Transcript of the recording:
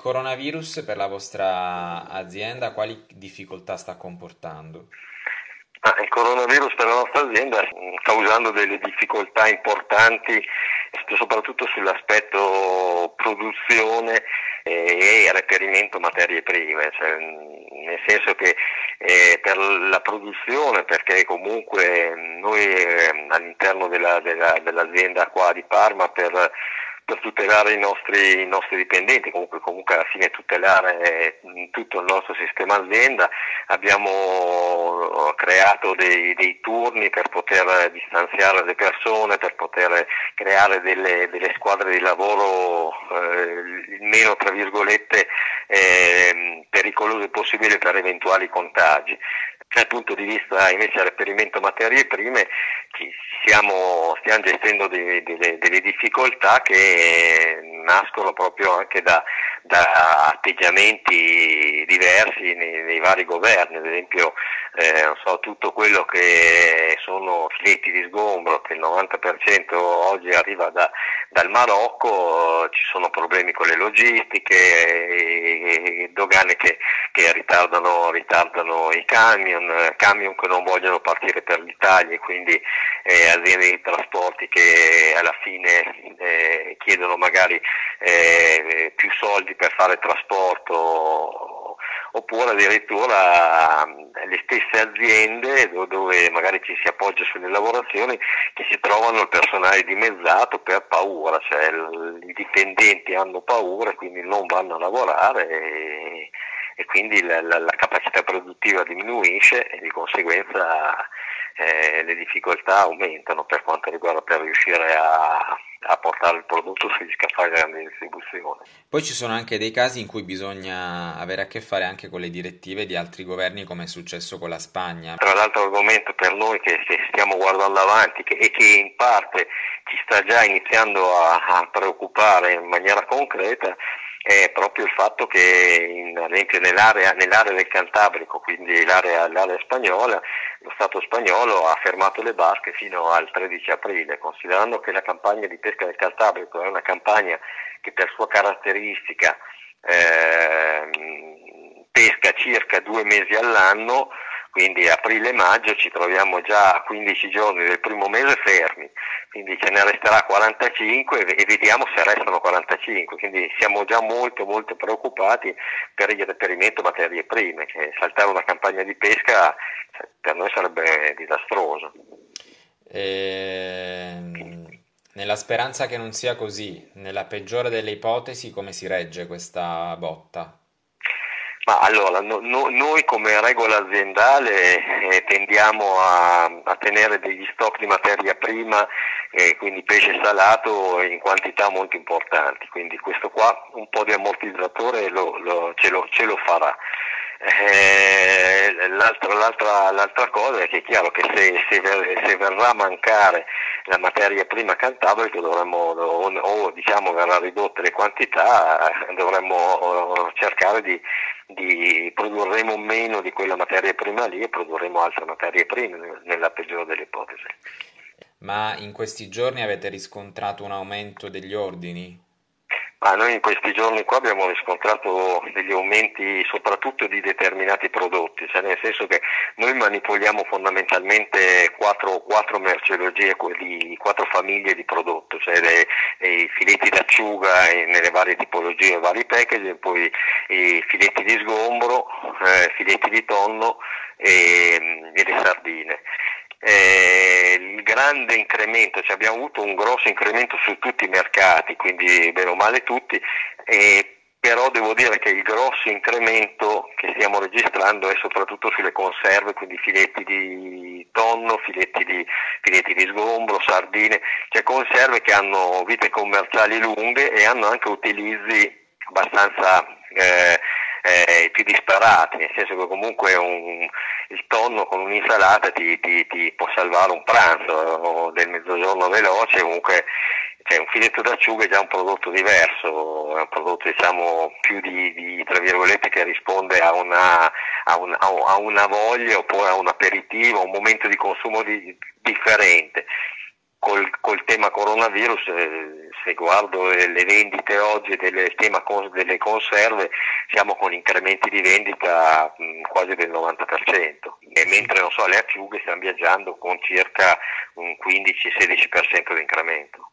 coronavirus per la vostra azienda quali difficoltà sta comportando? Ah, il coronavirus per la nostra azienda sta causando delle difficoltà importanti soprattutto sull'aspetto produzione e reperimento materie prime, cioè, nel senso che eh, per la produzione, perché comunque noi eh, all'interno della, della, dell'azienda qua di Parma per per tutelare i nostri, i nostri dipendenti, comunque, comunque, alla fine tutelare tutto il nostro sistema azienda. Abbiamo creato dei, dei turni per poter distanziare le persone, per poter creare delle, delle squadre di lavoro eh, meno tra virgolette eh, pericolose possibile per eventuali contagi dal punto di vista invece del reperimento materie prime stiamo, stiamo gestendo delle, delle, delle, difficoltà che nascono proprio anche da, da atteggiamenti diversi nei, nei, vari governi, ad esempio eh, so, tutto quello che sono filetti di sgombro, che il 90% oggi arriva da, dal Marocco, ci sono problemi con le logistiche, e, e dogane che, che ritardano, ritardano i camion, camion, camion che non vogliono partire per l'Italia e quindi eh, aziende di trasporti che alla fine eh, chiedono magari eh, più soldi per fare trasporto oppure addirittura le stesse aziende dove magari ci si appoggia sulle lavorazioni che si trovano il personale dimezzato per paura, cioè i dipendenti hanno paura e quindi non vanno a lavorare e, e quindi la, la, la, capacità produttiva diminuisce e di conseguenza eh, le difficoltà aumentano per quanto riguarda per riuscire a, a portare il prodotto sugli scaffali della grande distribuzione. Poi ci sono anche dei casi in cui bisogna avere a che fare anche con le direttive di altri governi come è successo con la Spagna. Tra l'altro argomento per noi che stiamo guardando avanti che, e che in parte ci sta già iniziando a, a preoccupare in maniera concreta è proprio il fatto che in, nell'area, nell'area, del Cantabrico, quindi l'area, l'area, spagnola, lo Stato spagnolo ha fermato le barche fino al 13 aprile, considerando che la campagna di pesca del Cantabrico è una campagna che per sua caratteristica eh, pesca circa due mesi all'anno, quindi aprile e maggio ci troviamo già a 15 giorni del primo mese fermi, quindi ce ne resterà 45 e vediamo se restano 45, quindi siamo già molto molto preoccupati per il reperimento materie prime, che saltare una campagna di pesca per noi sarebbe disastroso. Ehm, nella speranza che non sia così, nella peggiore delle ipotesi, come si regge questa botta? Ma allora, no, no, noi come regola aziendale eh, tendiamo a, a, tenere degli stock di materia prima, eh, quindi pesce salato in quantità molto importanti, quindi questo qua un po' di ammortizzatore lo, lo, ce, lo, ce lo farà. Eh, l'altra, l'altra, l'altra, cosa è che è chiaro che se, se, se, verrà a mancare la materia prima cantabria dovremmo, o, o diciamo verrà ridotte le quantità, dovremmo cercare di, di produrremo meno di quella materia prima lì e produrremo altre materie prime nella peggiore delle ipotesi. Ma in questi giorni avete riscontrato un aumento degli ordini? Ah, noi in questi giorni qua abbiamo riscontrato degli aumenti soprattutto di determinati prodotti, cioè nel senso che noi manipoliamo fondamentalmente quattro, quattro merceologie, di quattro famiglie di prodotto, cioè le, i filetti d'acciuga nelle varie tipologie, vari packaging, poi i filetti di sgombro, eh, filetti di tonno e, e le sardine eh, il grande incremento, cioè abbiamo avuto un grosso incremento su tutti i mercati, quindi bene o male tutti, eh, però devo dire che il grosso incremento che stiamo registrando è soprattutto sulle conserve, quindi filetti di tonno, filetti di, filetti di sgombro, sardine, cioè conserve che hanno vite commerciali lunghe e hanno anche utilizzi abbastanza eh, eh, più disparati, nel senso che comunque un, il tonno con un'insalata ti, ti, ti, può salvare un pranzo del mezzogiorno veloce, comunque cioè, un filetto d'acciuga è già un prodotto diverso, è un prodotto diciamo più di, di tra virgolette che risponde a una, a, un, a una, voglia oppure a un aperitivo, a un momento di consumo di, differente col, col tema coronavirus, eh, se guardo le vendite oggi del tema cons- delle conserve, siamo con incrementi di vendita mh, quasi del 90%, e mentre so, le acciughe stiamo viaggiando con circa un 15-16% di incremento.